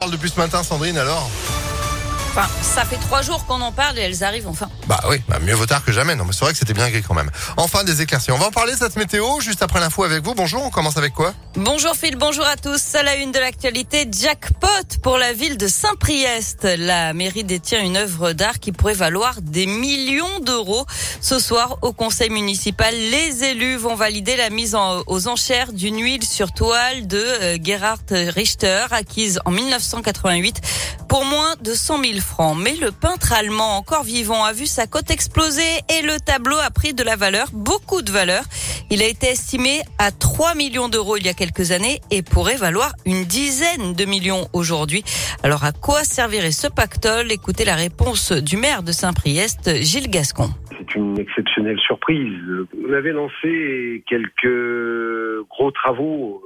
parle depuis ce matin, Sandrine, alors? Enfin, ça fait trois jours qu'on en parle et elles arrivent enfin. Bah oui, bah mieux vaut tard que jamais. Non, mais c'est vrai que c'était bien gris quand même. Enfin, des éclaircies. On va en parler cette météo juste après l'info avec vous. Bonjour, on commence avec quoi? Bonjour Phil, bonjour à tous. À la une de l'actualité, jackpot pour la ville de Saint-Priest. La mairie détient une œuvre d'art qui pourrait valoir des millions d'euros. Ce soir, au conseil municipal, les élus vont valider la mise en, aux enchères d'une huile sur toile de euh, Gerhard Richter, acquise en 1988 pour moins de 100 000 francs. Mais le peintre allemand, encore vivant, a vu sa cote exploser et le tableau a pris de la valeur, beaucoup de valeur. Il a été estimé à 3 millions d'euros il y a quelques années et pourrait valoir une dizaine de millions aujourd'hui. Alors à quoi servirait ce pactole? Écoutez la réponse du maire de Saint-Priest, Gilles Gascon. C'est une exceptionnelle surprise. On avait lancé quelques gros travaux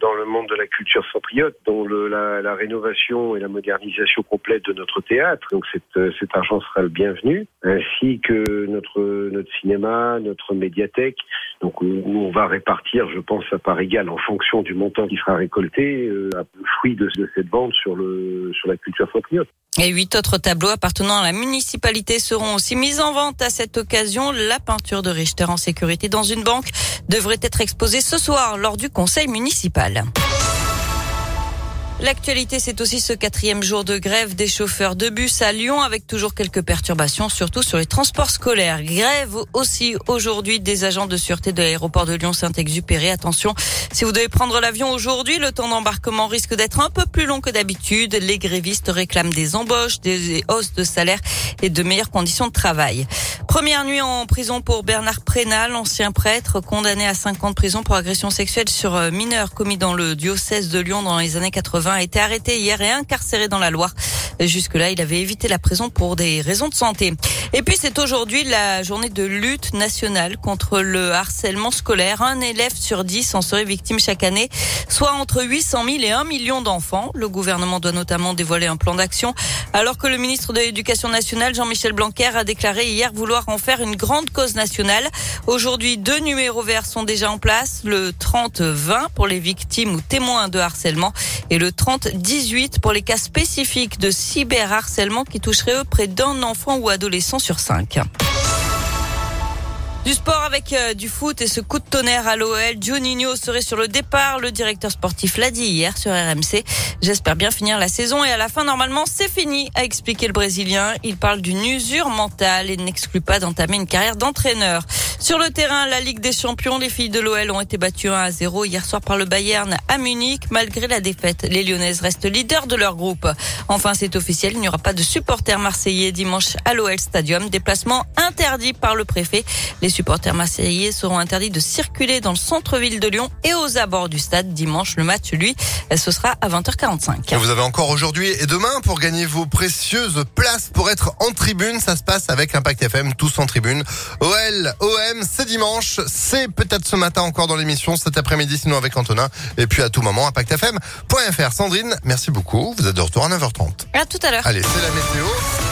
dans le monde de la culture cypriote, dont le, la, la, rénovation et la modernisation complète de notre théâtre. Donc cet, euh, cet argent sera le bienvenu, ainsi que notre, notre cinéma, notre médiathèque. Donc on va répartir, je pense, à part égale en fonction du montant qui sera récolté, euh, le fruit de, de, cette vente sur, le, sur la culture cypriote. Et huit autres tableaux appartenant à la municipalité seront aussi mis en vente à cette occasion. La peinture de Richter en sécurité dans une banque devrait être exposée ce soir lors du conseil municipal. L'actualité, c'est aussi ce quatrième jour de grève des chauffeurs de bus à Lyon avec toujours quelques perturbations, surtout sur les transports scolaires. Grève aussi aujourd'hui des agents de sûreté de l'aéroport de Lyon-Saint-Exupéry. Attention, si vous devez prendre l'avion aujourd'hui, le temps d'embarquement risque d'être un peu plus long que d'habitude. Les grévistes réclament des embauches, des hausses de salaire et de meilleures conditions de travail. Première nuit en prison pour Bernard Prénal, ancien prêtre condamné à 5 ans de prison pour agression sexuelle sur euh, mineurs commis dans le diocèse de Lyon dans les années 80 a été arrêté hier et incarcéré dans la Loire. Jusque-là, il avait évité la prison pour des raisons de santé. Et puis, c'est aujourd'hui la journée de lutte nationale contre le harcèlement scolaire. Un élève sur dix en serait victime chaque année, soit entre 800 000 et 1 million d'enfants. Le gouvernement doit notamment dévoiler un plan d'action, alors que le ministre de l'Éducation nationale, Jean-Michel Blanquer, a déclaré hier vouloir en faire une grande cause nationale. Aujourd'hui, deux numéros verts sont déjà en place. Le 30-20 pour les victimes ou témoins de harcèlement et le 30-18 pour les cas spécifiques de cyberharcèlement qui toucherait près d'un enfant ou adolescent sur cinq. Du sport avec euh, du foot et ce coup de tonnerre à l'OL. Juninho serait sur le départ. Le directeur sportif l'a dit hier sur RMC. J'espère bien finir la saison et à la fin, normalement, c'est fini, a expliqué le Brésilien. Il parle d'une usure mentale et n'exclut pas d'entamer une carrière d'entraîneur. Sur le terrain, la Ligue des Champions, les filles de l'OL ont été battues 1 à 0 hier soir par le Bayern à Munich. Malgré la défaite, les Lyonnaises restent leaders de leur groupe. Enfin, c'est officiel, il n'y aura pas de supporters marseillais dimanche à l'OL Stadium. Déplacement interdit par le préfet. Supporters marseillais seront interdits de circuler dans le centre-ville de Lyon et aux abords du stade dimanche. Le match, lui, ce sera à 20h45. Et vous avez encore aujourd'hui et demain pour gagner vos précieuses places pour être en tribune. Ça se passe avec Impact FM, tous en tribune. OL, OM, c'est dimanche. C'est peut-être ce matin encore dans l'émission, cet après-midi sinon avec Antonin. Et puis à tout moment, impactfm.fr. Sandrine, merci beaucoup. Vous êtes de retour à 9h30. À tout à l'heure. Allez, c'est la météo.